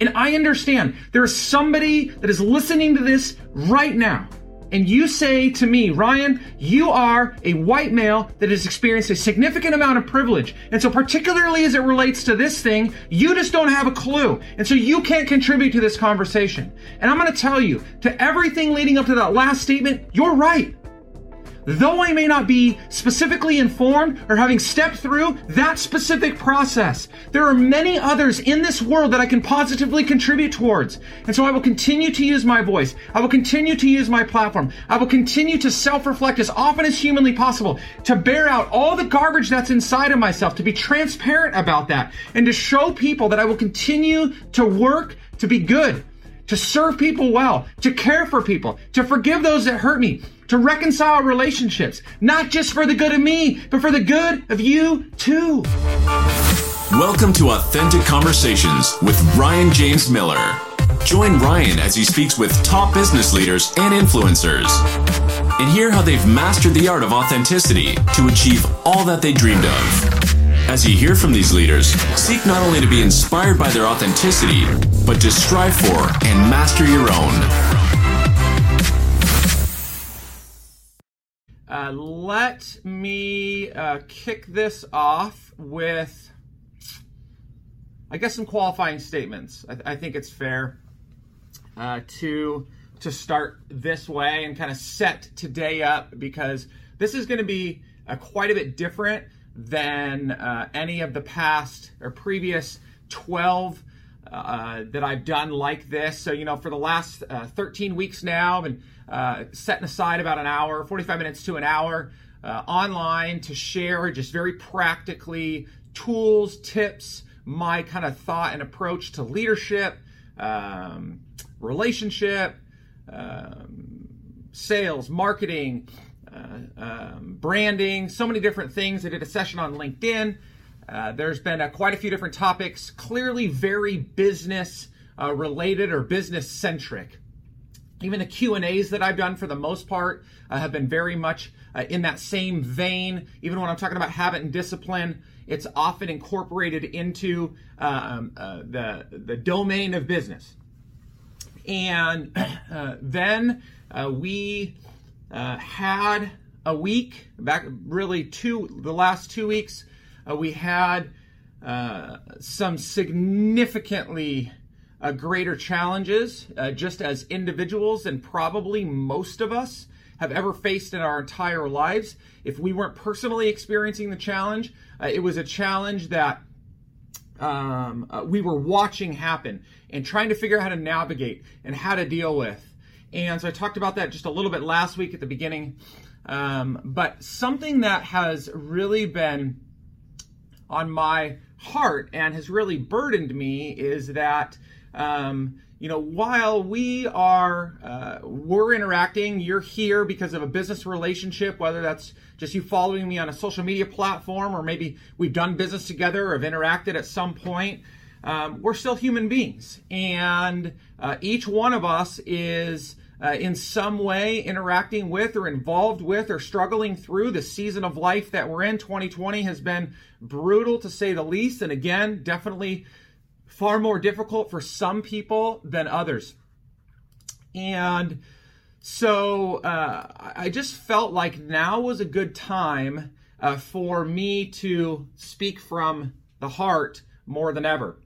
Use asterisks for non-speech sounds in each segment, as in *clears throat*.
And I understand there is somebody that is listening to this right now and you say to me, Ryan, you are a white male that has experienced a significant amount of privilege. And so particularly as it relates to this thing, you just don't have a clue. And so you can't contribute to this conversation. And I'm going to tell you, to everything leading up to that last statement, you're right. Though I may not be specifically informed or having stepped through that specific process, there are many others in this world that I can positively contribute towards. And so I will continue to use my voice. I will continue to use my platform. I will continue to self-reflect as often as humanly possible to bear out all the garbage that's inside of myself, to be transparent about that, and to show people that I will continue to work to be good, to serve people well, to care for people, to forgive those that hurt me, to reconcile relationships, not just for the good of me, but for the good of you too. Welcome to Authentic Conversations with Ryan James Miller. Join Ryan as he speaks with top business leaders and influencers and hear how they've mastered the art of authenticity to achieve all that they dreamed of. As you hear from these leaders, seek not only to be inspired by their authenticity, but to strive for and master your own. Uh, let me uh, kick this off with, I guess, some qualifying statements. I, th- I think it's fair uh, to to start this way and kind of set today up because this is going to be uh, quite a bit different than uh, any of the past or previous 12 uh, that I've done like this. So, you know, for the last 13 weeks now, I've been uh, setting aside about an hour, 45 minutes to an hour uh, online to share just very practically tools, tips, my kind of thought and approach to leadership, um, relationship, um, sales, marketing, uh, um, branding, so many different things. I did a session on LinkedIn. Uh, there's been uh, quite a few different topics, clearly very business uh, related or business centric. Even the Q and A's that I've done for the most part uh, have been very much in that same vein. Even when I'm talking about habit and discipline, it's often incorporated into um, the the domain of business. And *clears throat* then we had a week back, really two the last two weeks. We had some significantly uh, greater challenges uh, just as individuals and probably most of us have ever faced in our entire lives. If we weren't personally experiencing the challenge, uh, it was a challenge that um, uh, we were watching happen and trying to figure out how to navigate and how to deal with. And so I talked about that just a little bit last week at the beginning. Um, but something that has really been on my heart and has really burdened me is that um, you know, while we are uh, we're interacting, you're here because of a business relationship, whether that's just you following me on a social media platform, or maybe we've done business together or have interacted at some point. Um, we're still human beings, and uh, each one of us is uh, in some way interacting with or involved with or struggling through the season of life that we're in. 2020 has been brutal to say the least, and again, definitely far more difficult for some people than others. And so uh, I just felt like now was a good time uh, for me to speak from the heart more than ever.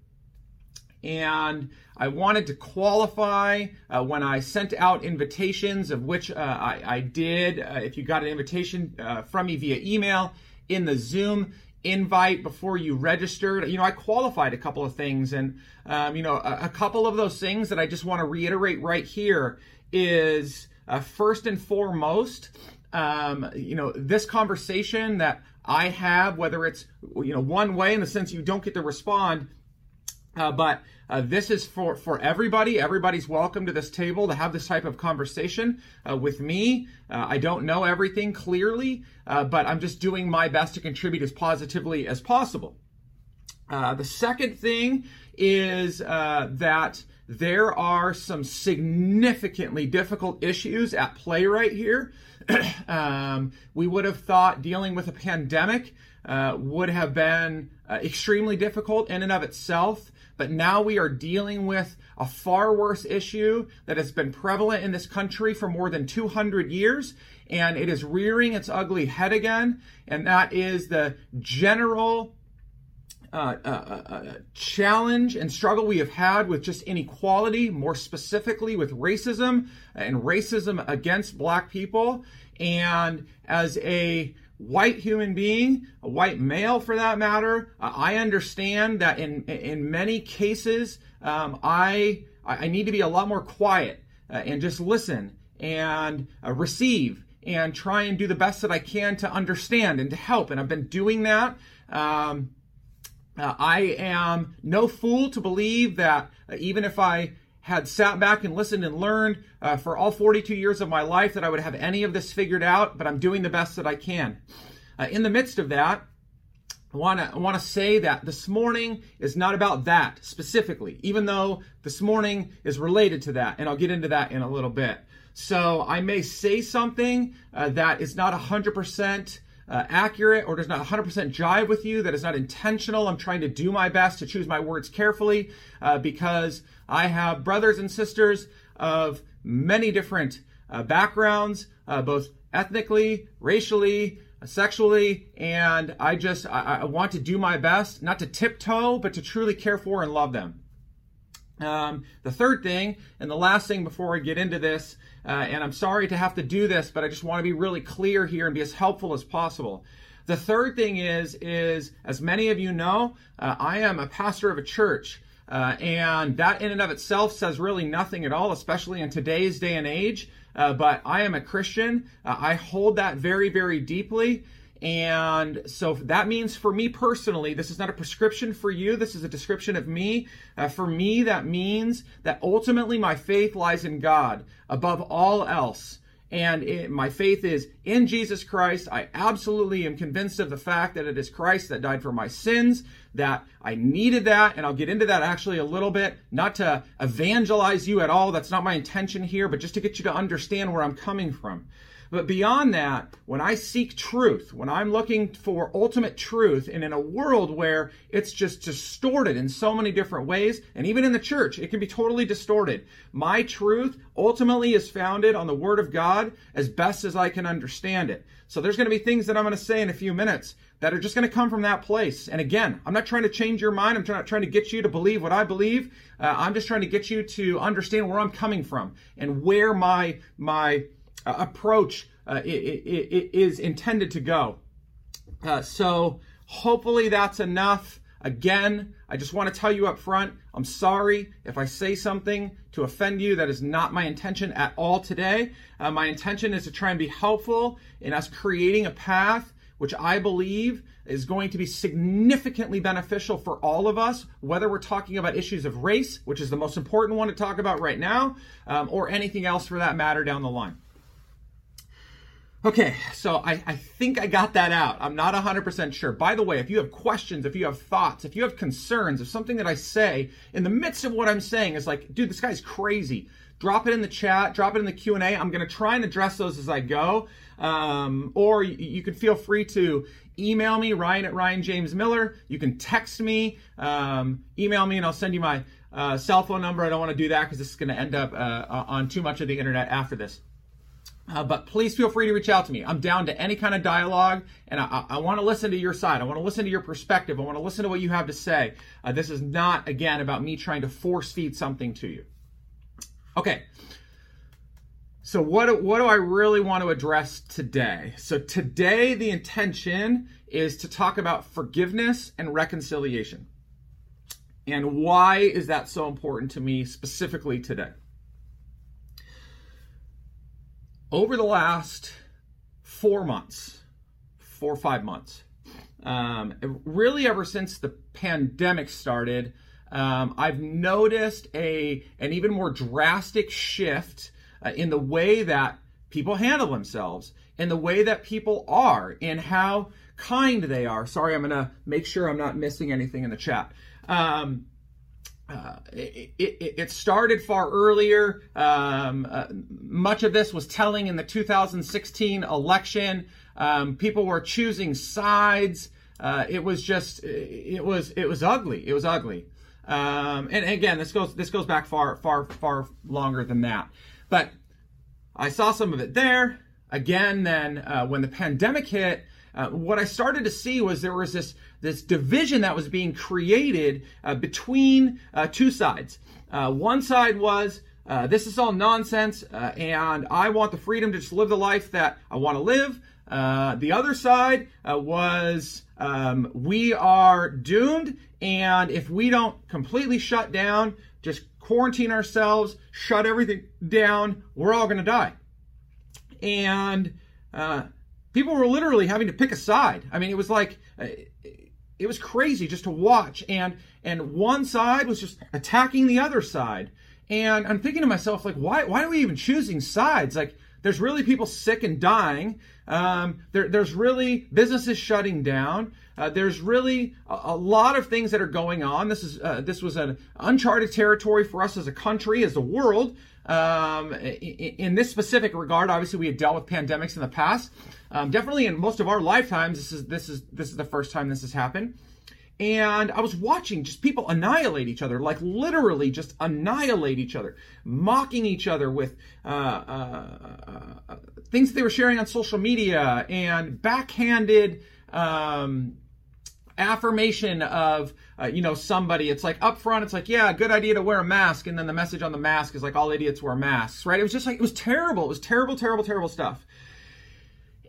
And I wanted to qualify uh, when I sent out invitations, of which uh, I, I, did. Uh, if you got an invitation uh, from me via email in the Zoom invite before you registered. You know, I qualified a couple of things, and um, you know, a, a, couple of those things that I just want to reiterate right here is uh, first and foremost, um, you know, this conversation that I have, whether it's you know one way in the sense you don't get to respond, uh, but uh, this is for, for everybody. Everybody's welcome to this table to have this type of conversation uh, with me. Uh, I don't know everything clearly, uh, but I'm just doing my best to contribute as positively as possible. Uh, the second thing is that there are some significantly difficult issues at play right here. *clears throat* um, we would have thought dealing with a pandemic would have been extremely difficult in and of itself. But now we are dealing with a far worse issue that has been prevalent in this country for more than 200 years, and it is rearing its ugly head again, and that is the general uh, uh, uh, challenge and struggle we have had with just inequality, more specifically with racism and racism against black people. And as a white human being, a white male for that matter, uh, I understand that in in many cases, um, I I need to be a lot more quiet uh, and just listen and uh, receive and try and do the best that I can to understand and to help. And I've been doing that. Um, uh, I am no fool to believe that uh, even if I had sat back and listened and learned uh, for all 42 years of my life that I would have any of this figured out, but I'm doing the best that I can. Uh, in the midst of that, I want to I want to say that this morning is not about that specifically, even though this morning is related to that, and I'll get into that in a little bit. So I may say something uh, that is not 100% uh, accurate or does not 100% jive with you, that is not intentional. I'm trying to do my best to choose my words carefully uh, because I have brothers and sisters of many different uh, backgrounds, uh, both ethnically, racially, sexually, and I just I, I, want to do my best, not to tiptoe, but to truly care for and love them. Um, the third thing, and the last thing before I get into this, uh, and I'm sorry to have to do this, but I just want to be really clear here and be as helpful as possible. The third thing is, is as many of you know, uh, I am a pastor of a church. Uh, and that in and of itself says really nothing at all, especially in today's day and age. Uh, but I am a Christian. Uh, I hold that very, very deeply. And so that means for me personally, this is not a prescription for you. This is a description of me. Uh, for me, that means that ultimately my faith lies in God above all else. And it, my faith is in Jesus Christ. I absolutely am convinced of the fact that it is Christ that died for my sins, that I needed that. And I'll get into that actually a little bit, not to evangelize you at all. That's not my intention here, but just to get you to understand where I'm coming from. But beyond that, when I seek truth, when I'm looking for ultimate truth, and in a world where it's just distorted in so many different ways, and even in the church, it can be totally distorted. My truth ultimately is founded on the Word of God as best as I can understand it. So there's going to be things that I'm going to say in a few minutes that are just going to come from that place. And again, I'm not trying to change your mind. I'm not trying to get you to believe what I believe. Uh, I'm just trying to get you to understand where I'm coming from and where my my uh, approach uh, intended to go. Uh, so hopefully that's enough. Again, I just want to tell you up front, I'm sorry if I say something to offend you. That is not my intention at all today. Uh, my intention is to try and be helpful in us creating a path which I believe is going to be significantly beneficial for all of us, whether we're talking about issues of race, which is the most important one to talk about right now, um, or anything else for that matter down the line. Okay, so I, I think I got that out. I'm not 100% sure. By the way, if you have questions, if you have thoughts, if you have concerns, if something that I say in the midst of what I'm saying is like, dude, this guy's crazy, drop it in the chat, drop it in the Q&A. I'm going to try and address those as I go. Um, or you, you, can feel free to email me, Ryan at Ryan James Miller. You can text me, um, email me, and I'll send you my uh, cell phone number. I don't want to do that because this is going to end up uh, on too much of the internet after this. Uh, but please feel free to reach out to me. I'm down to any kind of dialogue, and I, I want to listen to your side. I want to listen to your perspective. I want to listen to what you have to say. Uh, this is not, again, about me trying to force feed something to you. Okay. So what what do I really want to address today? So today the intention is to talk about forgiveness and reconciliation. And why is that so important to me specifically today? Over the last four months, four or five months, um, really ever since the pandemic started, um, I've noticed a an even more drastic shift uh, in the way that people handle themselves, in the way that people are, in how kind they are. Sorry, I'm gonna make sure I'm not missing anything in the chat. Um, uh, it, it, it, started far earlier. Um, uh, much of this was telling in the 2016 election. Um, people were choosing sides. Uh, it was just, it was, it was ugly. It was ugly. Um, and again, this goes this goes back far far far longer than that. But I saw some of it there. Again, then uh, when the pandemic hit, uh, what I started to see was there was this this division that was being created uh, between uh, two sides. Uh, one side was uh, this is all nonsense, and I want the freedom to just live the life that I want to live. the other side was um, we are doomed, and if we don't completely shut down, just quarantine ourselves, shut everything down, we're all going to die. And uh, people were literally having to pick a side. I mean, it was like uh, it was crazy just to watch, and and one side was just attacking the other side. And I'm thinking to myself, like, why why are we even choosing sides? Like, there's really people sick and dying. Um, there, there's really businesses shutting down. Uh, there's really a, a, lot of things that are going on. This is uh, this was an uncharted territory for us as a country, as a world. Um, in, this specific regard, obviously we had dealt with pandemics in the past. Um, definitely in most of our lifetimes, this is this is this is the first time this has happened. And I was watching just people annihilate each other, like literally just annihilate each other, mocking each other with uh, uh, uh, things they were sharing on social media and backhanded um, affirmation of uh, you know somebody it's like up front it's like yeah good idea to wear a mask and then the message on the mask is like all idiots wear masks right? It was just like it was terrible it was terrible terrible terrible stuff.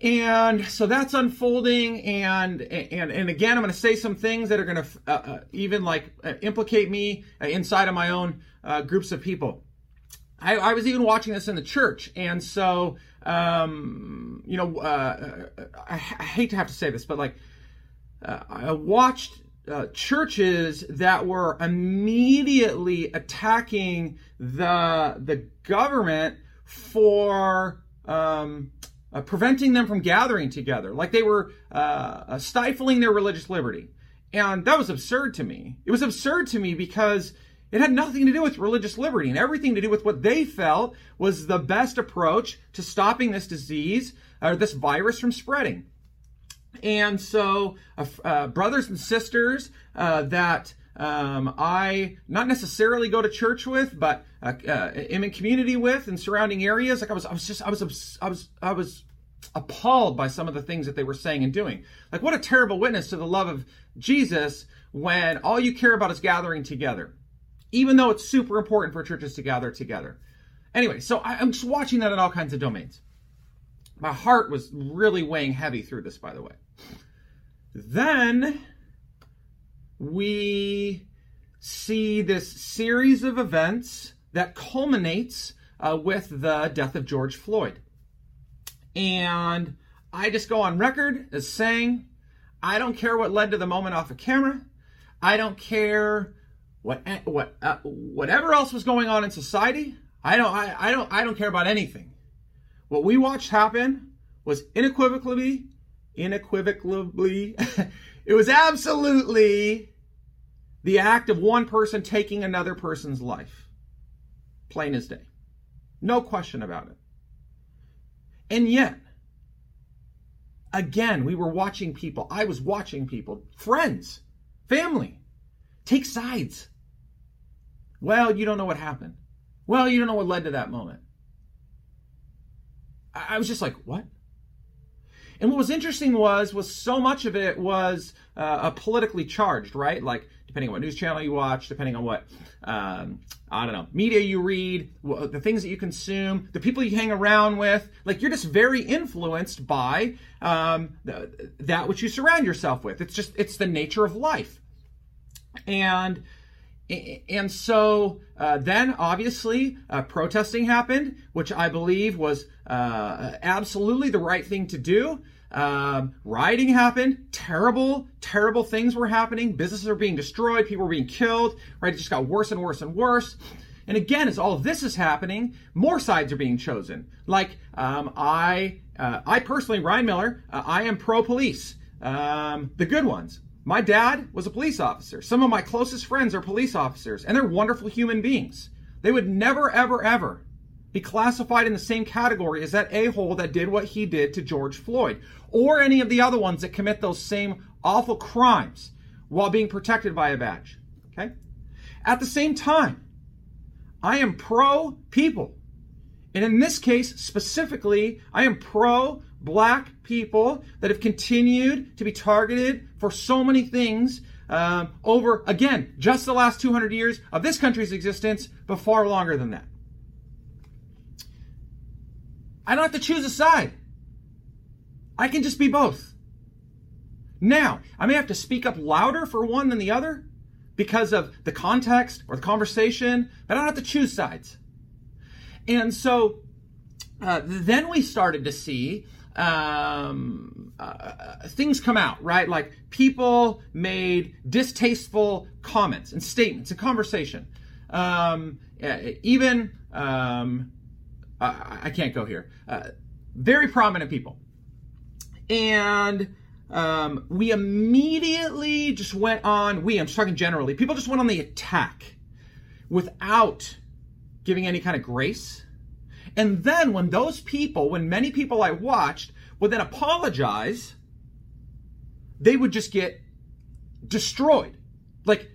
And so that's unfolding and and and again i'm going to say some things that are going to uh, uh, even like uh, implicate me uh, inside of my own uh, groups of people. I, I, was even watching this in the church and so um, you know I, I, hate to have to say this but like i watched churches that were immediately attacking the the government for um, uh, preventing them from gathering together, like they were uh, uh, stifling their religious liberty. And that was absurd to me. It was absurd to me because it had nothing to do with religious liberty and everything to do with what they felt was the best approach to stopping this disease or this virus from spreading. And so, uh, brothers and sisters uh, that um, I not necessarily go to church with, but uh, uh, am in community with in surrounding areas. Like I was, I was just, I was, I was, I was appalled by some of the things that they were saying and doing. Like what a terrible witness to the love of Jesus when all you care about is gathering together, even though it's super important for churches to gather together. Anyway, so I, I'm just watching that in all kinds of domains. My heart was really weighing heavy through this, by the way. Then we see this series of events that culminates uh, with the death of George Floyd. And I just go on record as saying, I don't care what led to the moment off of camera. I don't care what what uh, whatever else was going on in society. I don't I, I don't I don't care about anything. What we watched happen was unequivocally, unequivocally, *laughs* it was absolutely the act of one person taking another person's life. Plain as day. No question about it. And yet, again, we were watching people, I was watching people, friends, family, take sides. Well, you don't know what happened. Well, you don't know what led to that moment. I was just like, what? And what was interesting was was so much of it was uh, politically charged, right? Like depending on what news channel you watch, depending on what um, I don't know media you read, the things that you consume, the people you hang around with. Like you're just very influenced by um, that which you surround yourself with. It's just it's the nature of life, and and so uh, then obviously uh, protesting happened, which I believe was uh, absolutely the right thing to do. Um, rioting happened. Terrible, terrible things were happening. Businesses are being destroyed. People were being killed. Right? It just got worse and worse and worse. And again, as all of this is happening, more sides are being chosen. Like um, I, uh, I personally, Ryan Miller, uh, I am pro-police, um, the good ones. My dad was a police officer. Some of my closest friends are police officers, and they're wonderful human beings. They would never, ever, ever be classified in the same category as that a hole that did what he did to George Floyd, or any of the other ones that commit those same awful crimes while being protected by a badge. Okay? At the same time, I am pro people. And in this case, specifically, I am pro black people that have continued to be targeted for so many things um, over, again, just the last 200 years of this country's existence, but far longer than that. I don't have to choose a side. I can just be both. Now, I may have to speak up louder for one than the other because of the context or the conversation, but I don't have to choose sides. And so uh, then we started to see um, uh, things come out, right? Like people made distasteful comments and statements and conversation. Um, even, um, I, I, can't go here. Uh, very prominent people. And um, we immediately just went on, we, I'm just talking generally, people just went on the attack without giving any kind of grace and then when those people, when many people I watched would then apologize, they would just get destroyed. Like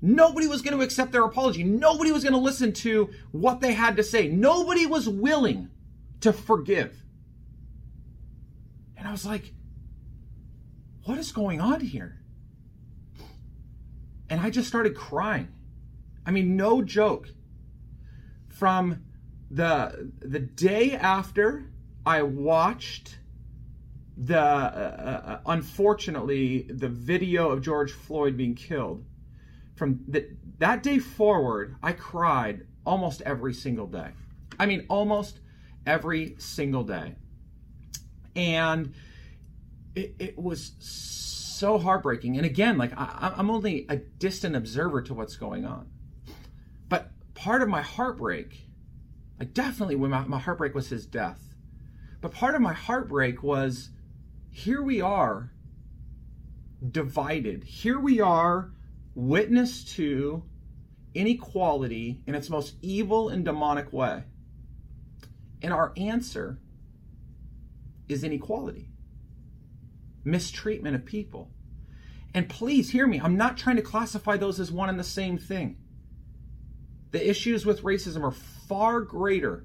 nobody was going to accept their apology. Nobody was going to listen to what they had to say. Nobody was willing to forgive. And I was like, what is going on here? And I just started crying. I mean, no joke. From the the day after I watched the uh, uh, unfortunately the video of George Floyd being killed from that day forward I cried almost every single day. I mean almost every single day. And it, it was so heartbreaking. And again, like I, I'm only a distant observer to what's going on. But part of my heartbreak like definitely when my, my heartbreak was his death. But part of my heartbreak was here we are divided. Here we are witness to inequality in its most evil and demonic way. And our answer is inequality, mistreatment of people. And please hear me, I'm not trying to classify those as one and the same thing. The issues with racism are far greater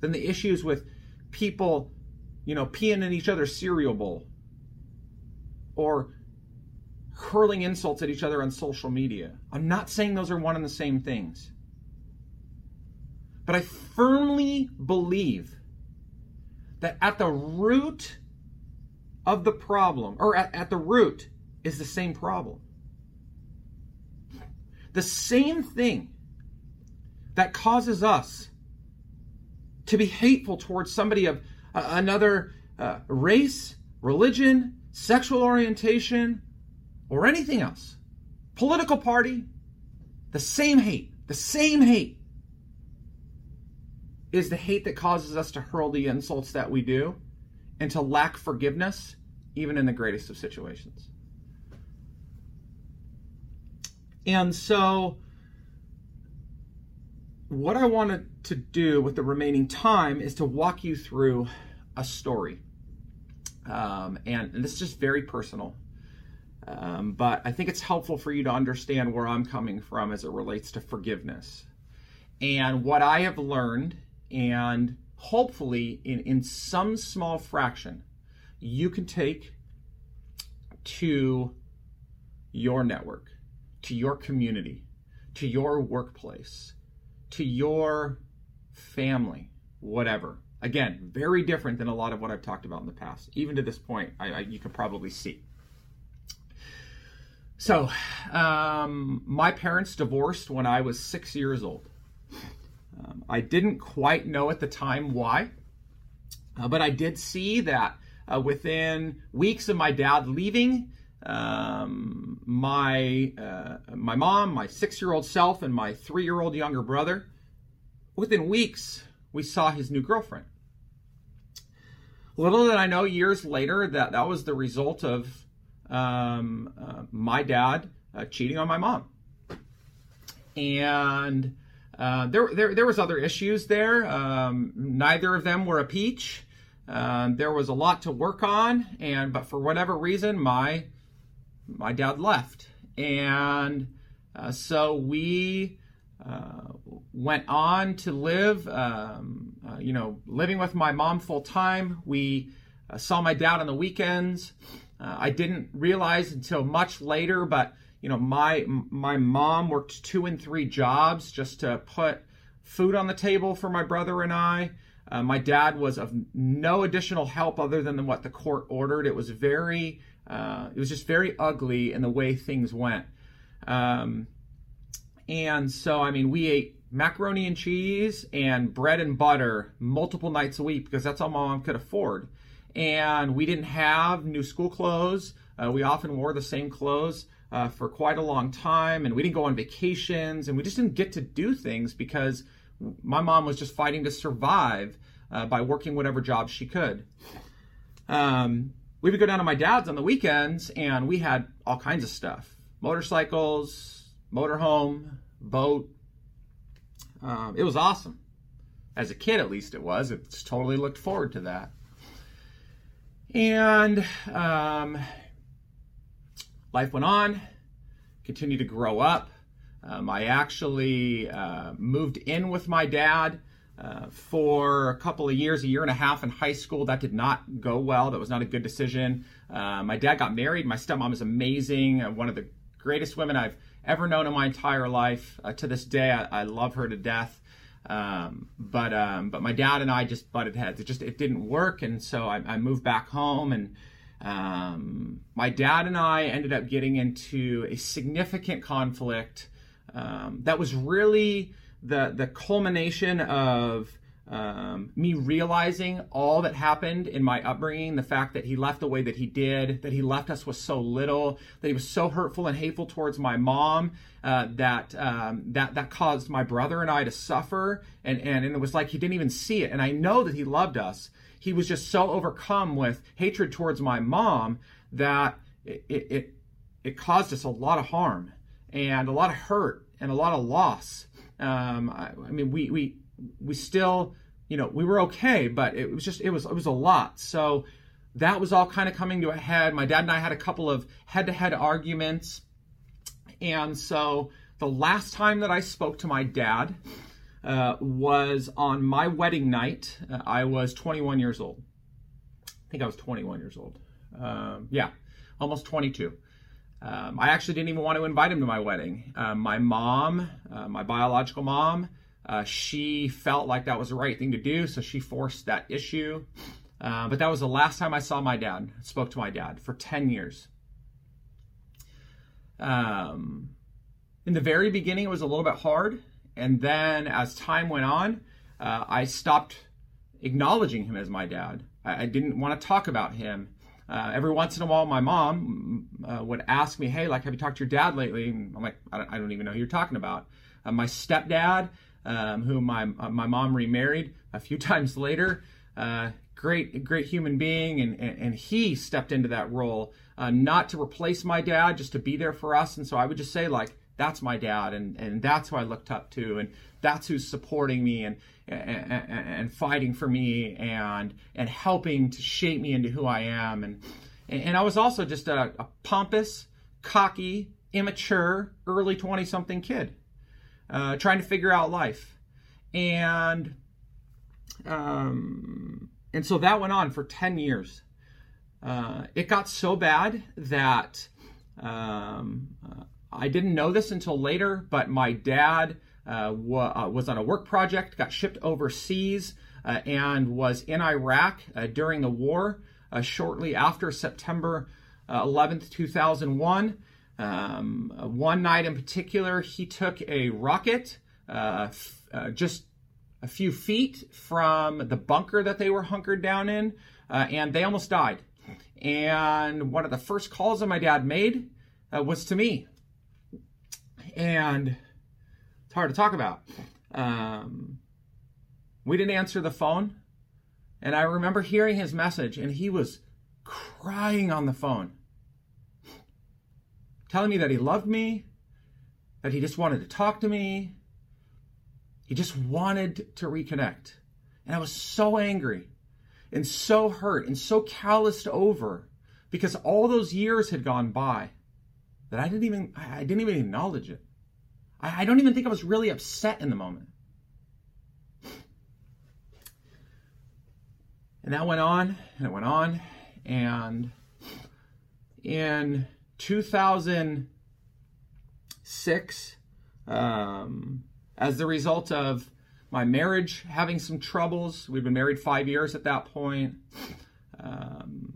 than the issues with people, you know, peeing in each other's cereal bowl or hurling insults at each other on social media. I'm not saying those are one and the same things. But I firmly believe that at the root of the problem, or at, at the root, is the same problem. The same thing that causes us to be hateful towards somebody of uh, another uh, race, religion, sexual orientation, or anything else, political party, the same hate, the same hate is the hate that causes us to hurl the insults that we do and to lack forgiveness, even in the greatest of situations. And so, what I wanted to do with the remaining time is to walk you through a story. Um, and, and, this is just very personal. Um, but I think it's helpful for you to understand where I'm coming from as it relates to forgiveness. And what I have learned, and hopefully in, in some small fraction, you can take to your network, to your community, to your workplace to your family, whatever. Again, very different than a lot of what I've talked about in the past. Even to this point, I, I, you can probably see. So, um, my parents divorced when I was six years old. Um, I didn't quite know at the time why, uh, but I did see that uh, within weeks of my dad leaving, um, my uh, my mom, my six year old self, and my three year old younger brother. Within weeks, we saw his new girlfriend. Little did I know years later that that was the result of um, uh, my dad uh, cheating on my mom. And uh, there, there, there was other issues there. Um, neither of them were a peach. Um, there was a lot to work on, and but for whatever reason, my my dad left, and Uh, so we uh, went on to live, um, uh, you know, living with my mom full time. We uh, saw my dad on the weekends. Uh, I didn't realize until much later, but you know, my my mom worked two and three jobs just to put food on the table for my brother and I. Uh, my dad was of no additional help other than what the court ordered. It was very, uh, it was just very ugly in the way things went. Um, and so, I mean, we ate macaroni and cheese and bread and butter multiple nights a week because that's all my mom could afford. And we didn't have new school clothes. Uh, we often wore the same clothes uh, for quite a long time, and we didn't go on vacations, and we just didn't get to do things because my mom was just fighting to survive uh, by working whatever job she could. Um, we would go down to my dad's on the weekends, and we had all kinds of stuff: motorcycles, motorhome, boat. Um, it was awesome. As a kid, at least, it was. It totally looked forward to that. And um, life went on, continued to grow up. Um, I actually uh, moved in with my dad uh, for a couple of years, a year and a half in high school. That did not go well. That was not a good decision. Uh, my dad got married. My stepmom is amazing, uh, one of the greatest women I've ever known in my entire life. Uh, to this day, I, I, love her to death. Um, but um, but my dad and I just butted heads. It just it didn't work, and so I, I moved back home and um, my dad and I ended up getting into a significant conflict um, that was really the the culmination of um, me realizing all that happened in my upbringing, the fact that he left the way that he did, that he left us with so little, that he was so hurtful and hateful towards my mom, uh, that um, that that caused my brother and I to suffer, and, and and it was like he didn't even see it. And I know that he loved us. He was just so overcome with hatred towards my mom that it it, it caused us a lot of harm and a lot of hurt and a lot of loss. Um, I, I, mean, we we we still, you know, we were okay, but it was just it was it was a lot. So that was all kind of coming to a head. My dad and I had a couple of head-to-head arguments, and so the last time that I spoke to my dad uh, was on my wedding night. Uh, I was 21 years old. I think I was 21 years old. Um, yeah, almost 22. Um, I actually didn't even want to invite him to my wedding. Uh, my mom, uh, my biological mom, uh, she felt like that was the right thing to do, so she forced that issue. Uh, but that was the last time I saw my dad, spoke to my dad for 10 years. Um, in the very beginning, it was a little bit hard. And then as time went on, uh, I stopped acknowledging him as my dad. I, I didn't want to talk about him. Uh, every once in a while, my mom uh, would ask me, "Hey, like, have you talked to your dad lately?" And I'm like, "I don't, I don't even know who you're talking about." Uh, my stepdad, um, who my uh, my mom remarried a few *laughs* times later, uh, great great human being, and, and, and he stepped into that role, uh, not to replace my dad, just to be there for us. And so I would just say, like, that's my dad, and and that's who I looked up to, and that's who's supporting me, and and, and fighting for me and and helping to shape me into who I am. And and I was also just a, a pompous, cocky, immature, early twenty something kid, uh, trying to figure out life, and um, and so that went on for ten years. Uh, it got so bad that um, uh, I didn't know this until later, but my dad uh, uh, was on a work project, got shipped overseas, uh, and was in Iraq during the war shortly after September 11th, 2001. Um, one night in particular, he took a rocket f- just a few feet from the bunker that they were hunkered down in, uh, and they almost died. And one of the first calls that my dad made uh, was to me. And it's hard to talk about. Um, we didn't answer the phone. And I remember hearing his message, and he was crying on the phone, telling me that he loved me, that he just wanted to talk to me. He just wanted to reconnect. And I was so angry and so hurt and so calloused over because all those years had gone by that I didn't even I didn't even acknowledge it. I, I don't even think I was really upset in the moment. And that went on and it went on. And in 2006, um, as the result of my marriage having some troubles, we've been married five years at that point. Um,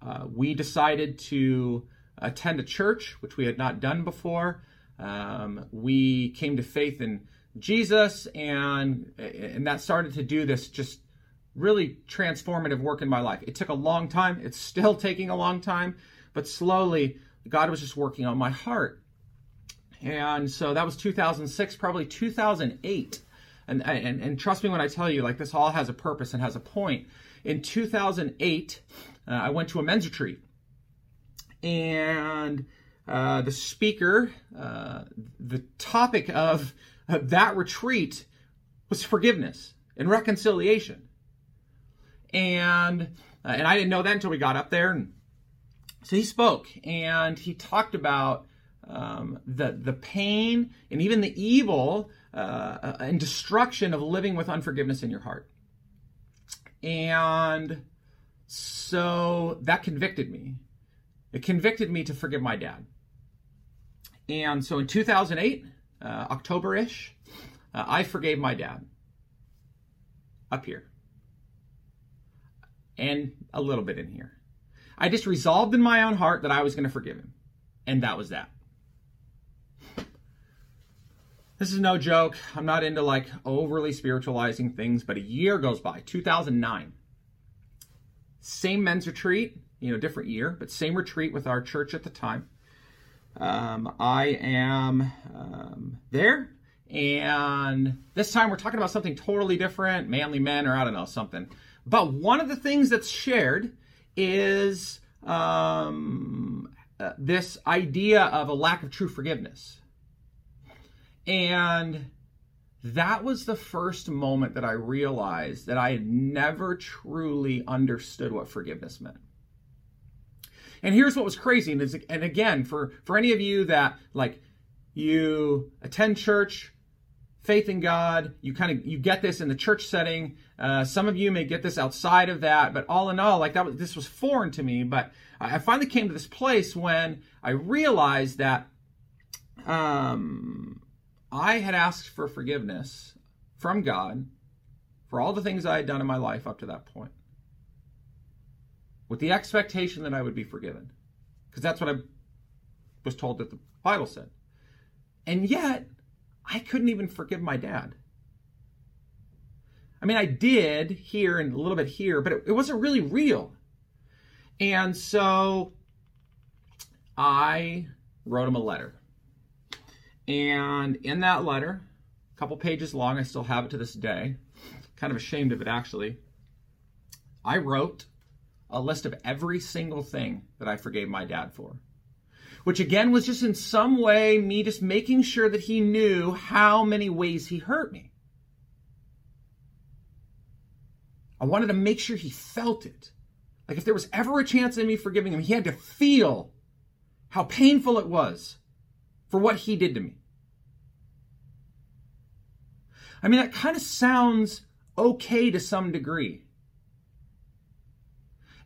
uh, we decided to attend a church, which we had not done before. Um, we came to faith in Jesus, and and that started to do this just really transformative work in my life. It took a long time. It's still *laughs* taking a long time, but slowly God was just working on my heart. And so that was 2006, probably 2008. And, and, and trust me when I tell you, like this all has a purpose and has a point. In 2008, uh, I went to a men's retreat. And uh, the speaker, uh, the topic of that retreat was forgiveness and reconciliation and uh, and I didn't know that until we got up there. And so he spoke, and he talked about um, the the pain and even the evil uh, and destruction of living with unforgiveness in your heart. And so that convicted me. It convicted me to forgive my dad. And so in 2008, uh, October ish, uh, I forgave my dad up here and a little bit in here. I just resolved in my own heart that I was going to forgive him. And that was that. This is no joke. I'm not into like overly spiritualizing things, but a year goes by, 2009. Same men's retreat, you know, different year, but same retreat with our church at the time. Um, I am um, there, and this time we're talking about something totally different manly men, or I don't know, something. But one of the things that's shared is um, uh, this idea of a lack of true forgiveness. And that was the first moment that I realized that I had never truly understood what forgiveness meant. And here's what was crazy, and, and again, for for any of you that like you attend church, faith in God. You kind of you get this in the church setting. Uh, some of you may get this outside of that, but all in all, like that was this was foreign to me. But I finally came to this place when I realized that um, I had asked for forgiveness from God for all the things I had done in my life up to that point, with the expectation that I would be forgiven, because that's what I was told that the Bible said. And yet, I couldn't even forgive my dad. I mean, I did here and a little bit here, but it, it wasn't really real. And so I wrote him a letter. And in that letter, a couple pages long, I still have it to this day, kind of ashamed of it actually. I wrote a list of every single thing that I forgave my dad for which again was just in some way me just making sure that he knew how many ways he hurt me. I wanted to make sure he felt it. Like if there was ever a chance in me forgiving him, he had to feel how painful it was for what he did to me. I mean, that kind of sounds okay to some degree.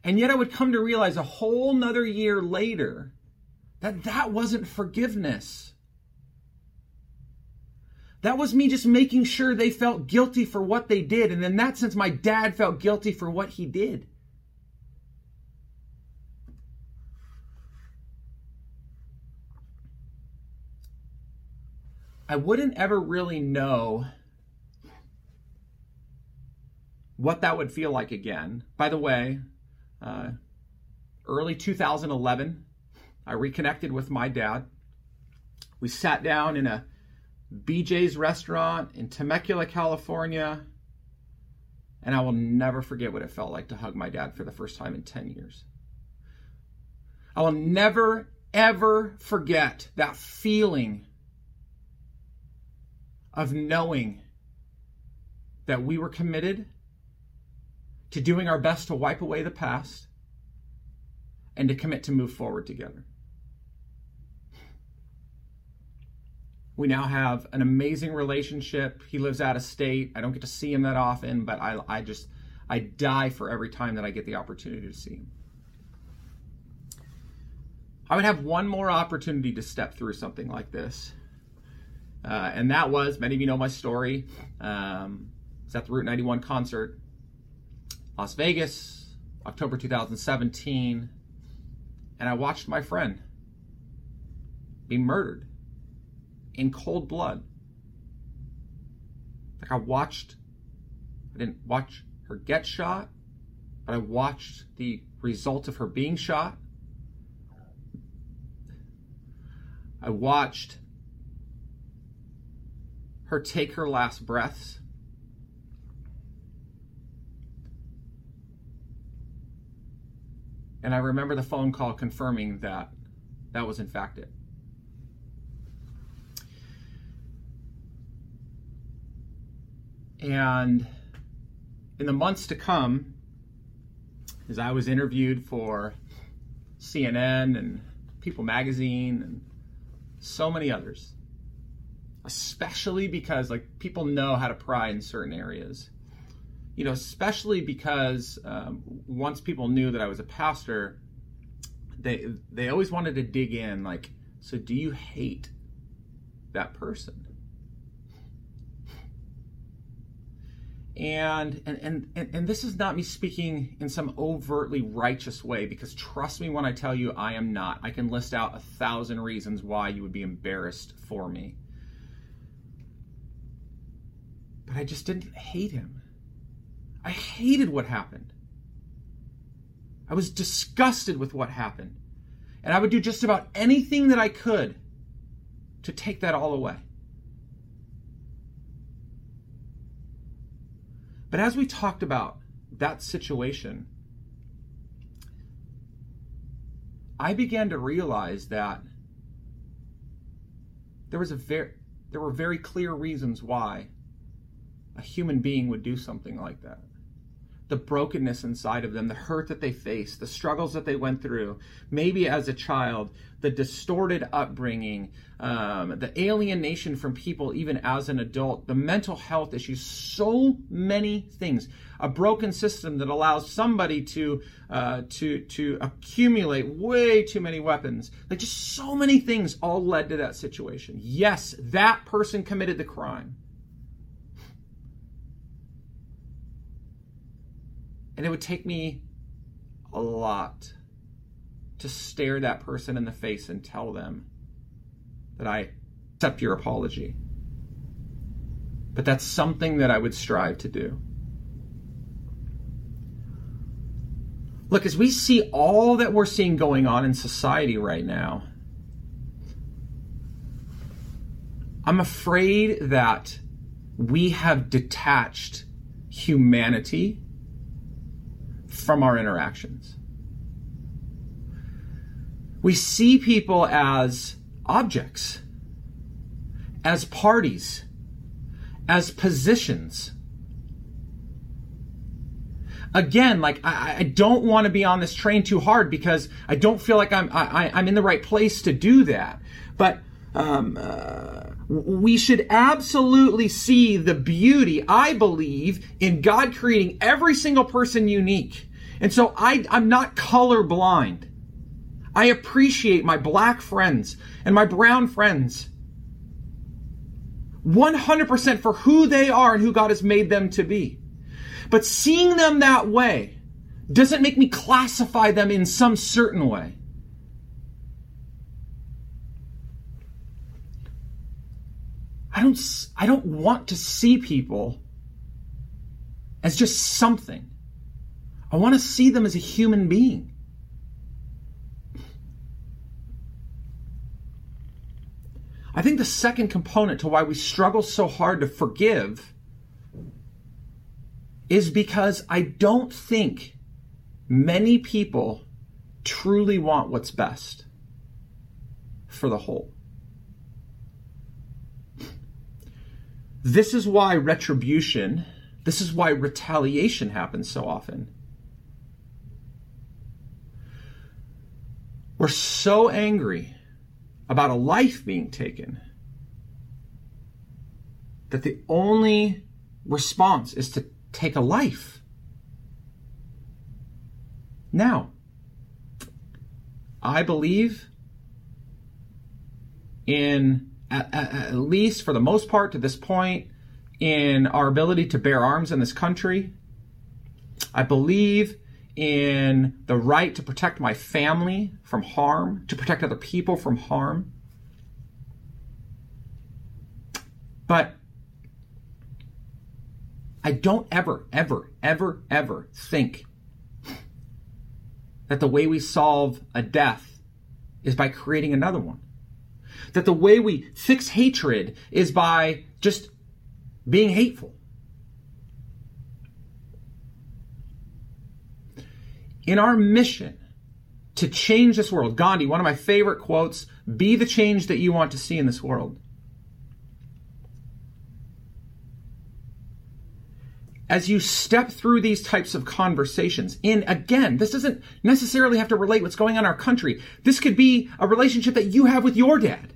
And yet I would come to realize a whole nother year later that that wasn't forgiveness. That was me just making sure they felt guilty for what they did. And in that sense, my dad felt guilty for what he did. I wouldn't ever really know what that would feel like again. By the way, uh, early 2011, I reconnected with my dad. We sat down in a BJ's restaurant in Temecula, California, and I will never forget what it felt like to hug my dad for the first time in 10 years. I will never, ever forget that feeling of knowing that we were committed to doing our best to wipe away the past and to commit to move forward together. We now have an amazing relationship. He lives out of state. I don't get to see him that often, but I, I just, I die for every time that I get the opportunity to see him. I would have one more opportunity to step through something like this. Uh, and that was, many of you know my story. Um, it's at the Route 91 concert, Las Vegas, October 2017. And I watched my friend be murdered in cold blood. Like I watched, I didn't watch her get shot, but I watched the result of her being shot. I watched her take her last breaths. And I remember the phone call confirming that that was in fact it. And in the months to come, as I was interviewed for CNN and People Magazine and so many others, especially because like people know how to pry in certain areas. You know, especially because um, once people knew that I was a pastor, they they always wanted to dig in. Like, so do you hate that person? And, and and and this is not me speaking in some overtly righteous way because trust me when I tell you I am not. I can list out a thousand reasons why you would be embarrassed for me. But I just didn't hate him. I hated what happened. I was disgusted with what happened. And I would do just about anything that I could to take that all away. But as we talked about that situation, I began to realize that there was a very there were very clear reasons why a human being would do something like that the brokenness inside of them, the hurt that they faced, the struggles that they went through, maybe as a child, the distorted upbringing, um, the alienation from people even as an adult, the mental health issues, so many things. A broken system that allows somebody to uh, to to accumulate way too many weapons. Like just so many things all led to that situation. Yes, that person committed the crime. And it would take me a lot to stare that person in the face and tell them that I accept your apology. But that's something that I would strive to do. Look, as we see all that we're seeing going on in society right now, I'm afraid that we have detached humanity from our interactions. We see people as objects, as parties, as positions. Again, like I, I don't want to be on this train too hard because I don't feel like I'm I, I'm in the right place to do that. But um, uh, we should absolutely see the beauty, I believe, in God creating every single person unique. And so I, I'm not colorblind. I appreciate my black friends and my brown friends 100% for who they are and who God has made them to be. But seeing them that way doesn't make me classify them in some certain way. I don't, I don't want to see people as just something. I want to see them as a human being. I think the second component to why we struggle so hard to forgive is because I don't think many people truly want what's best for the whole. This is why retribution, this is why retaliation happens so often. We're so angry about a life being taken that the only response is to take a life. Now, I believe in, at, at, least for the most part to this point, in our ability to bear arms in this country. I believe in the right to protect my family from harm, to protect other people from harm. But I don't ever, ever, ever, ever think that the way we solve a death is by creating another one. That the way we fix hatred is by just being hateful. In our mission to change this world, Gandhi, one of my favorite quotes, be the change that you want to see in this world. as you step through these types of conversations, in again, this doesn't necessarily have to relate what's going on in our country. This could be a relationship that you have with your dad.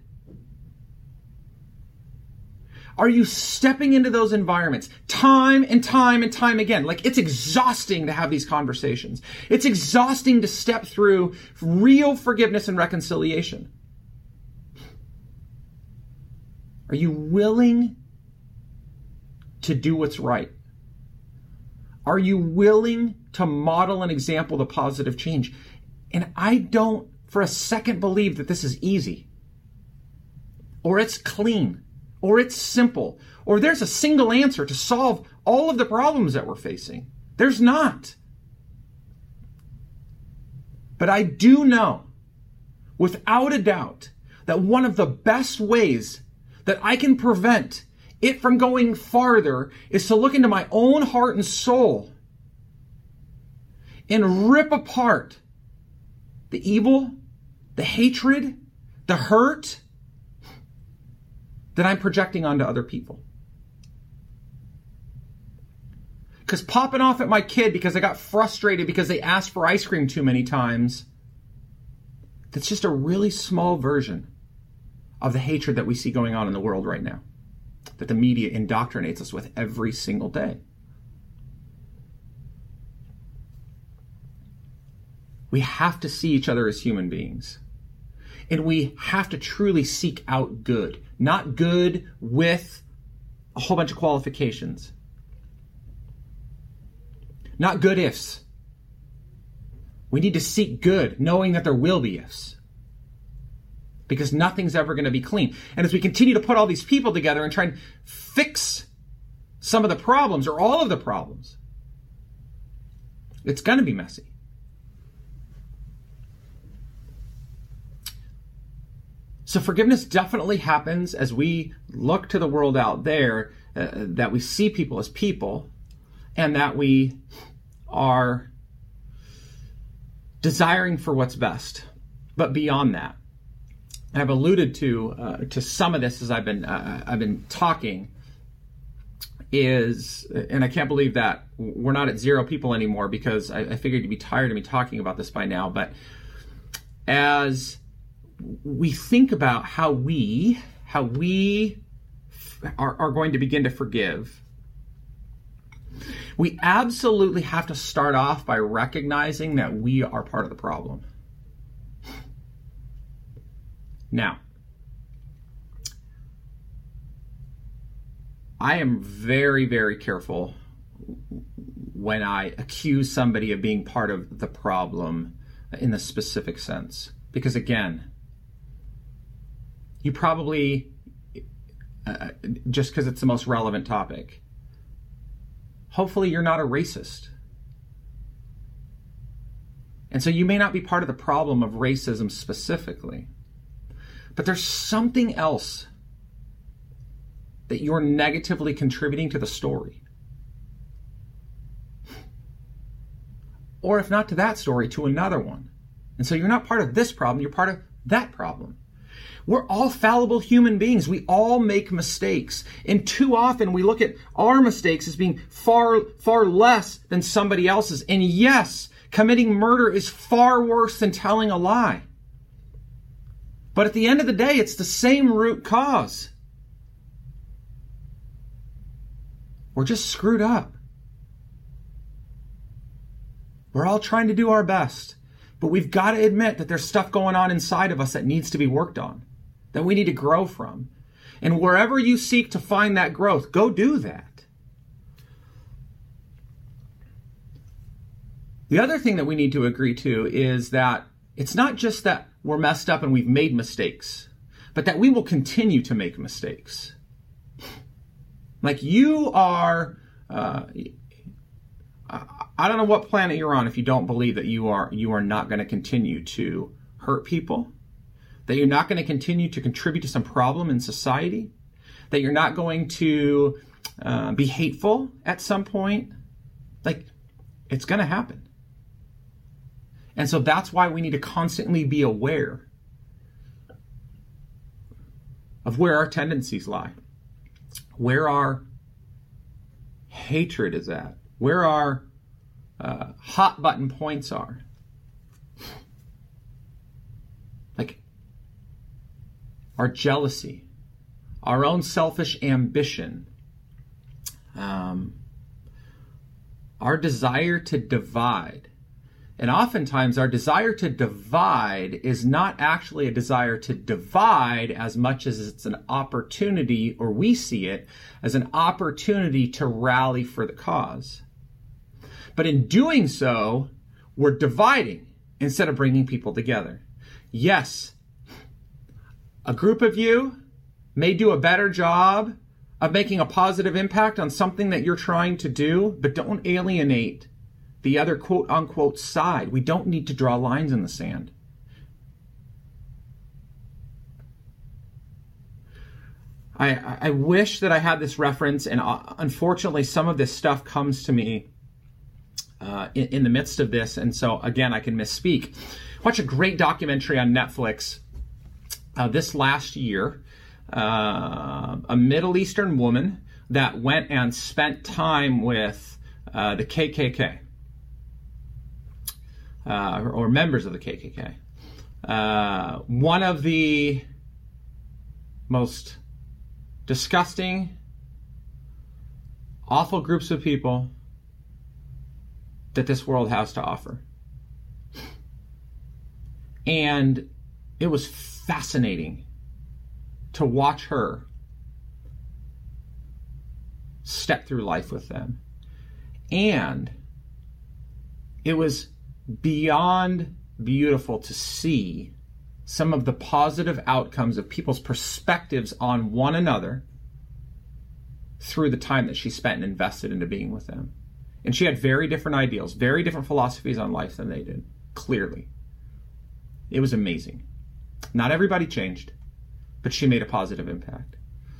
Are you stepping into those environments time and time and time again? Like it's exhausting to have these conversations. It's exhausting to step through real forgiveness and reconciliation. Are you willing to do what's right? Are you willing to model an example of positive change? And I don't for a second believe that this is easy, or it's clean, or it's simple, or there's a single answer to solve all of the problems that we're facing. There's not. But I do know, without a doubt, that one of the best ways that I can prevent it from going farther is to look into my own heart and soul and rip apart the evil, the hatred, the hurt that I'm projecting onto other people. Because popping off at my kid because I got frustrated because they asked for ice cream too many times, that's just a really small version of the hatred that we see going on in the world right now that the media indoctrinates us with every single day. We have to see each other as human beings. And we have to truly seek out good, not good with a whole bunch of qualifications. Not good ifs. We need to seek good, knowing that there will be ifs because nothing's ever going to be clean. And as we continue to put all these people together and try and fix some of the problems or all of the problems, it's going to be messy. So forgiveness definitely happens as we look to the world out there, uh, that we see people as people, and that we are desiring for what's best. But beyond that, I've alluded to uh, to some of this as I've been uh, I've been talking is and I can't believe that we're not at zero people anymore because I, I figured you'd be tired of me talking about this by now. But as we think about how we how we are, are going to begin to forgive, we absolutely have to start off by recognizing that we are part of the problem. Now, I am very, very careful when I accuse somebody of being part of the problem in the specific sense. Because again, you probably, uh, just because it's the most relevant topic, hopefully you're not a racist. And so you may not be part of the problem of racism specifically. But there's something else that you're negatively contributing to the story. Or if not to that story, to another one. And so you're not part of this problem, you're part of that problem. We're all fallible human beings. We all make mistakes. And too often we look at our mistakes as being far, far less than somebody else's. And yes, committing murder is far worse than telling a lie. But at the end of the day, it's the same root cause. We're just screwed up. We're all trying to do our best, but we've got to admit that there's stuff going on inside of us that needs to be worked on, that we need to grow from. And wherever you seek to find that growth, go do that. The other thing that we need to agree to is that it's not just that we're messed up and we've made mistakes, but that we will continue to make mistakes. Like you are, uh, I don't know what planet you're on if you don't believe that you are you are not going to continue to hurt people, that you're not going to continue to contribute to some problem in society, that you're not going to uh, be hateful at some point. Like it's going to happen. And so that's why we need to constantly be aware of where our tendencies lie, where our hatred is at, where our uh, hot button points are. Like our jealousy, our own selfish ambition, um, our desire to divide and oftentimes, our desire to divide is not actually a desire to divide as much as it's an opportunity, or we see it as an opportunity to rally for the cause. But in doing so, we're dividing instead of bringing people together. Yes, a group of you may do a better job of making a positive impact on something that you're trying to do, but don't alienate the other quote unquote side. We don't need to draw lines in the sand. I, I wish that I had this reference, and uh, unfortunately, some of this stuff comes to me uh, in, in, the midst of this, and so again, I can misspeak. Watch a great documentary on Netflix uh, this last year. Uh, a Middle Eastern woman that went and spent time with uh, the KKK uh, or members of the KKK. Uh, one of the most disgusting, awful groups of people that this world has to offer. And it was fascinating to watch her step through life with them. And it was beyond beautiful to see some of the positive outcomes of people's perspectives on one another through the time that she spent and invested into being with them. And she had very different ideals, very different philosophies on life than they did, clearly. It was amazing. Not everybody changed, but she made a positive impact.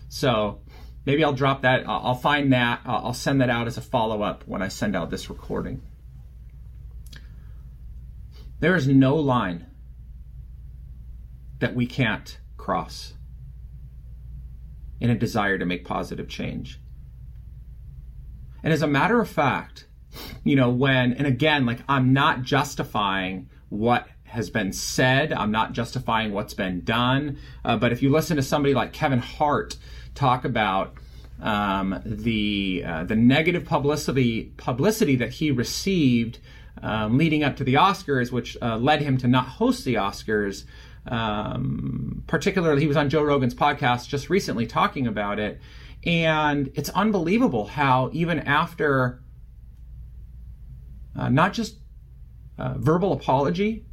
So maybe I'll drop that. I'll find that. I'll send that out as a follow up when I send out this recording. There is no line that we can't cross in a desire to make positive change. And as a matter of fact, you know, when, and again, like I'm not justifying what has been said, I'm not justifying what's been done, uh, but if you listen to somebody like Kevin Hart talk about um, the uh, the negative publicity publicity that he received um, leading up to the Oscars, which uh, led him to not host the Oscars. Um, particularly, he was on Joe Rogan's podcast just recently talking about it. And it's unbelievable how, even after uh, not just uh, verbal apology,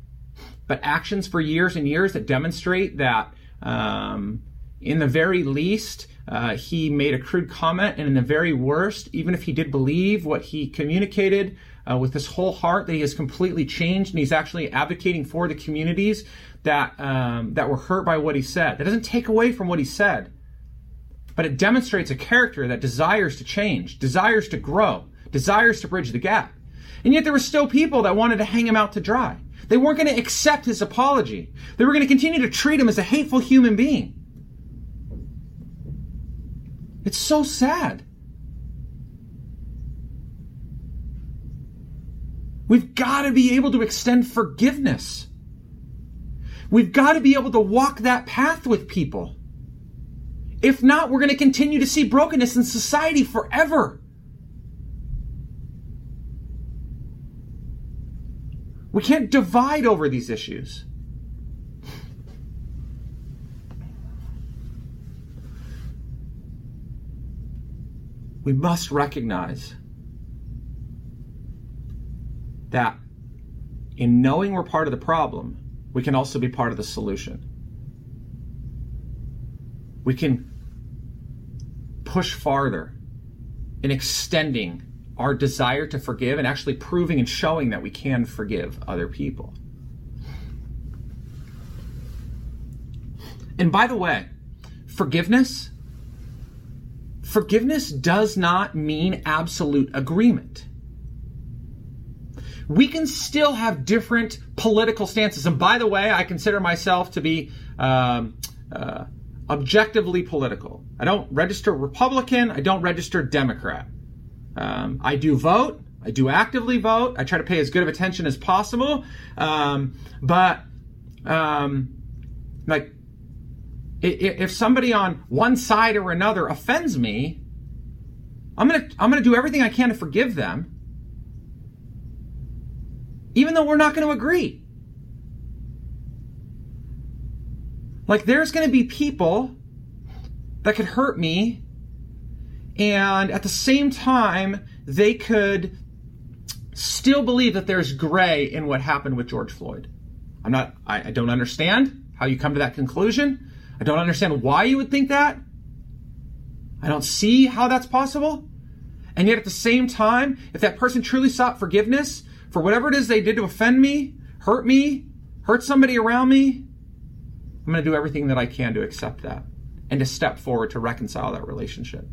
but actions for years and years that demonstrate that, um, in the very least, uh, he made a crude comment, and in the very worst, even if he did believe what he communicated, uh, with his whole heart that he has completely changed and he's actually advocating for the communities that um, that were hurt by what he said. That doesn't take away from what he said, but it demonstrates a character that desires to change, desires to grow, desires to bridge the gap. And yet there were still people that wanted to hang him out to dry. They weren't going to accept his apology. They were going to continue to treat him as a hateful human being. It's so sad. We've got to be able to extend forgiveness. We've got to be able to walk that path with people. If not, we're going to continue to see brokenness in society forever. We can't divide over these issues. We must recognize that in knowing we're part of the problem, we can also be part of the solution. We can push farther in extending our desire to forgive and actually proving and showing that we can forgive other people. And by the way, forgiveness forgiveness does not mean absolute agreement. We can still have different political stances. And by the way, I consider myself to be um, uh, objectively political. I don't register Republican, I don't register Democrat. Um, I do vote. I do actively vote. I try to pay as good of attention as possible. Um, but, um, like, if somebody on one side or another offends me, I'm gonna I'm gonna do everything I can to forgive them, even though we're not going to agree. Like, there's going to be people that could hurt me and at the same time, they could still believe that there's gray in what happened with George Floyd. I'm not, I, I don't understand how you come to that conclusion. I don't understand why you would think that. I don't see how that's possible. And yet at the same time, if that person truly sought forgiveness for whatever it is they did to offend me, hurt me, hurt somebody around me, I'm going to do everything that I can to accept that and to step forward to reconcile that relationship.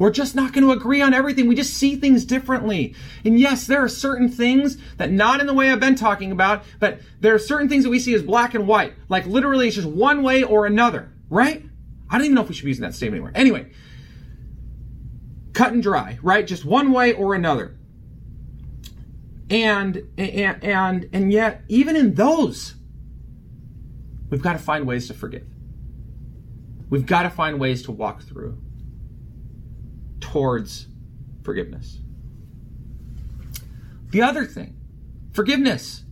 We're just not going to agree on everything. We just see things differently. And yes, there are certain things that not in the way I've been talking about, but there are certain things that we see as black and white. Like literally it's just one way or another, right? I don't even know if we should be using that statement anymore. Anyway, cut and dry, right? Just one way or another. And, and, and, and yet, even in those, we've got to find ways to forgive. We've got to find ways to walk through towards forgiveness. The other thing, forgiveness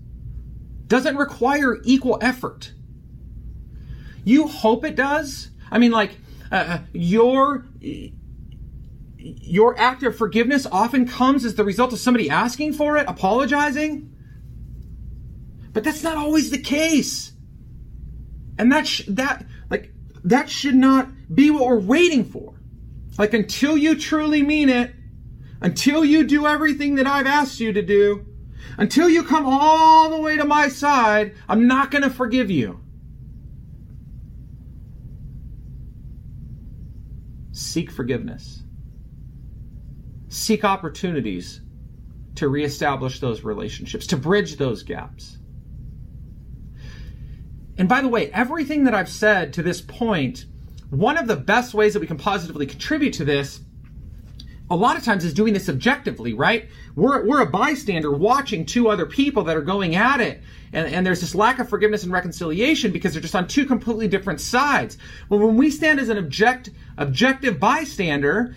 doesn't require equal effort. You hope it does. I mean, like, uh, uh your your act of forgiveness often comes as the result of somebody asking for it, apologizing. But that's not always the case. And that sh- that like that should not be what we're waiting for. Like until you truly mean it, until you do everything that I've asked you to do, until you come all the way to my side, I'm not going to forgive you. Seek forgiveness. Seek opportunities to reestablish those relationships, to bridge those gaps. And by the way, everything that I've said to this point one of the best ways that we can positively contribute to this a lot of times is doing this objectively, right? We're, we're a bystander watching two other people that are going at it. And, and there's this lack of forgiveness and reconciliation because they're just on two completely different sides. But when we stand as an object, objective bystander,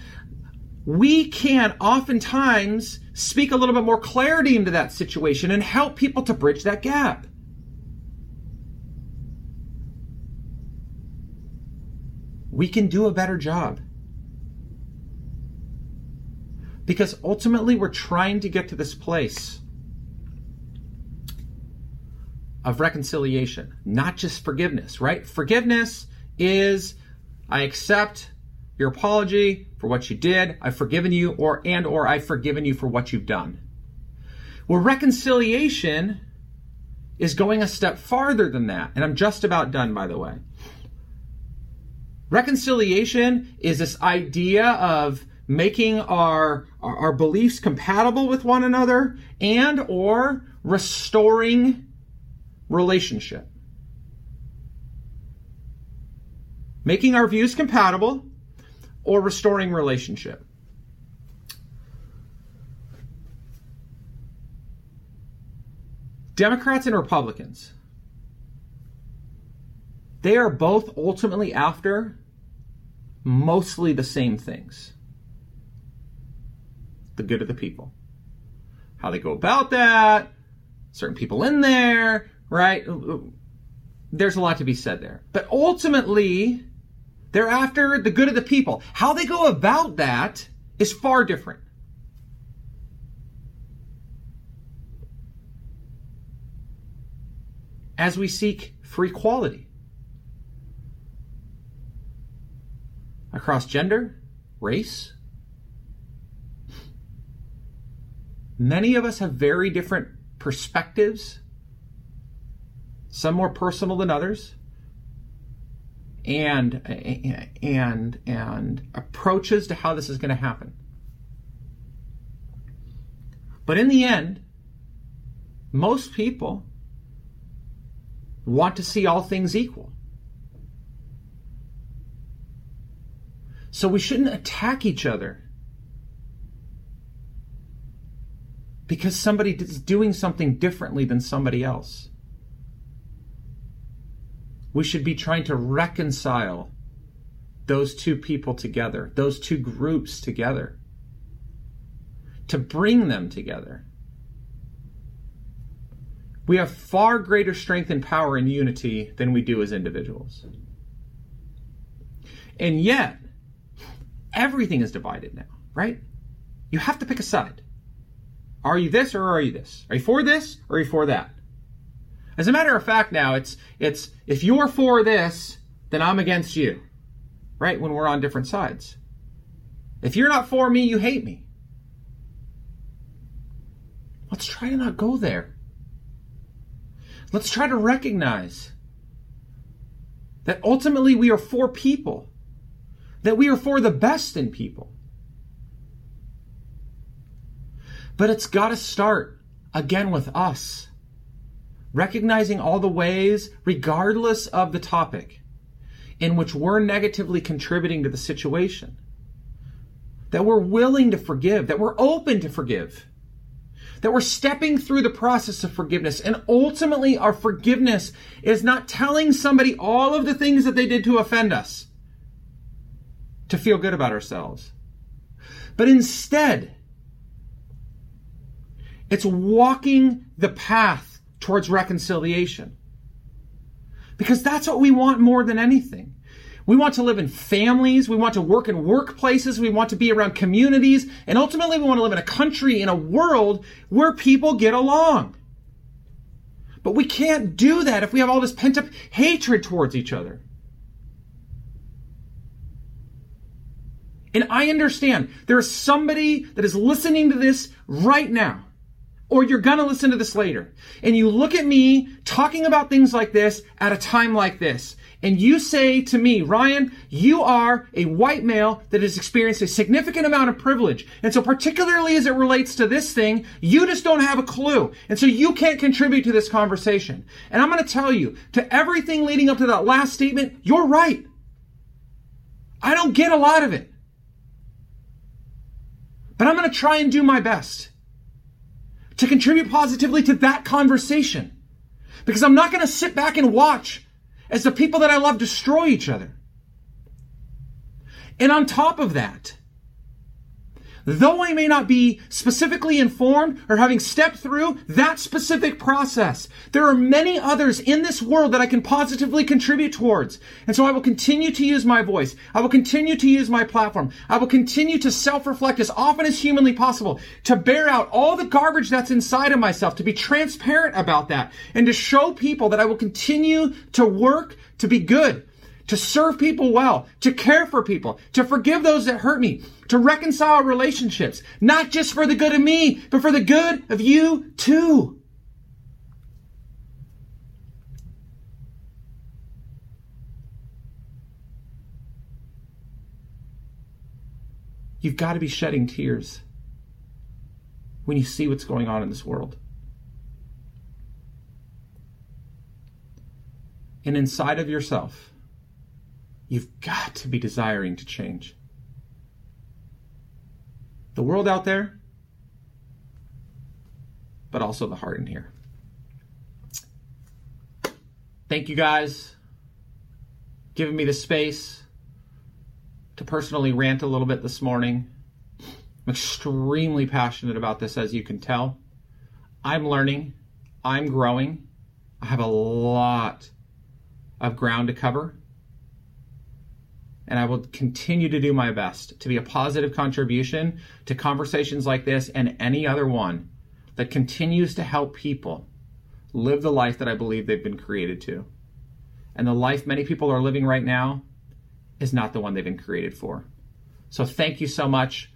we can oftentimes speak a little bit more clarity into that situation and help people to bridge that gap. We can do a better job. Because ultimately, we're trying to get to this place of reconciliation, not just forgiveness, right? Forgiveness is I accept your apology for what you did, I've forgiven you, or and or I've forgiven you for what you've done. Well, reconciliation is going a step farther than that, and I'm just about done, by the way. Reconciliation is this idea of making our, our, beliefs compatible with one another and or restoring relationship. Making our views compatible or restoring relationship. Democrats and Republicans, they are both ultimately after mostly the same things the good of the people. How they go about that, certain people in there, right? There's a lot to be said there. But ultimately, they're after the good of the people. How they go about that is far different. As we seek free equality across gender, race, many of us have very different perspectives, some more personal than others and and and approaches to how this is going to happen. But in the end, most people want to see all things equal. So we shouldn't attack each other because somebody is doing something differently than somebody else. We should be trying to reconcile those two people together, those two groups together, to bring them together. We have far greater strength and power in unity than we do as individuals. And yet, everything is divided now, right? You have to pick a side. Are you this or are you this? Are you for this or are you for that? As a matter of fact, now it's it's if you're for this, then I'm against you. Right? When we're on different sides. If you're not for me, you hate me. Let's try to not go there. Let's try to recognize that ultimately we are for people, that we are for the best in people. But it's got to start again with us recognizing all the ways, regardless of the topic, in which we're negatively contributing to the situation. That we're willing to forgive, that we're open to forgive, that we're stepping through the process of forgiveness. And ultimately, our forgiveness is not telling somebody all of the things that they did to offend us to feel good about ourselves. But instead, it's walking the path towards reconciliation. Because that's what we want more than anything. We want to live in families. We want to work in workplaces. We want to be around communities. And ultimately, we want to live in a country, in a world where people get along. But we can't do that if we have all this pent up hatred towards each other. And I understand there is somebody that is listening to this right now or you're gonna listen to this later. And you look at me talking about things like this at a time like this. And you say to me, Ryan, you are a white male that has experienced a significant amount of privilege. And so particularly as it relates to this thing, you just don't have a clue. And so you can't contribute to this conversation. And I'm going to tell you, to everything leading up to that last statement, you're right. I don't get a lot of it. But I'm going to try and do my best to contribute positively to that conversation. Because I'm not going to sit back and watch as the people that I love destroy each other. And on top of that, though I may not be specifically informed or having stepped through that specific process, there are many others in this world that I can positively contribute towards. And so I will continue to use my voice. I will continue to use my platform. I will continue to self-reflect as often as humanly possible, to bear out all the garbage that's inside of myself, to be transparent about that, and to show people that I will continue to work to be good to serve people well, to care for people, to forgive those that hurt me, to reconcile relationships, not just for the good of me, but for the good of you too. You've got to be shedding tears when you see what's going on in this world. And inside of yourself, You've got to be desiring to change. The world out there, but also the heart in here. Thank you guys giving me the space to personally rant a little bit this morning. I'm extremely passionate about this, as you can tell. I'm learning. I'm growing. I have a lot of ground to cover. And I will continue to do my best to be a positive contribution to conversations like this and any other one that continues to help people live the life that I believe they've been created to. And the life many people are living right now is not the one they've been created for. So thank you so much.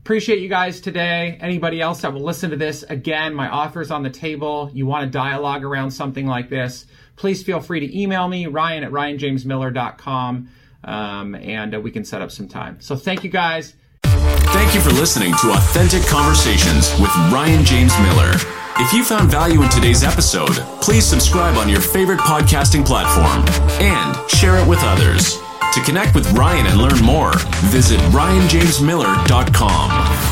Appreciate you guys today. Anybody else that will listen to this, again, my offer's on the table. You want to dialogue around something like this, please feel free to email me, ryan at ryanjamesmiller.com, um, and uh, we can set up some time. So thank you guys. Thank you for listening to Authentic Conversations with Ryan James Miller. If you found value in today's episode, please subscribe on your favorite podcasting platform and share it with others. To connect with Ryan and learn more, visit ryanjamesmiller.com.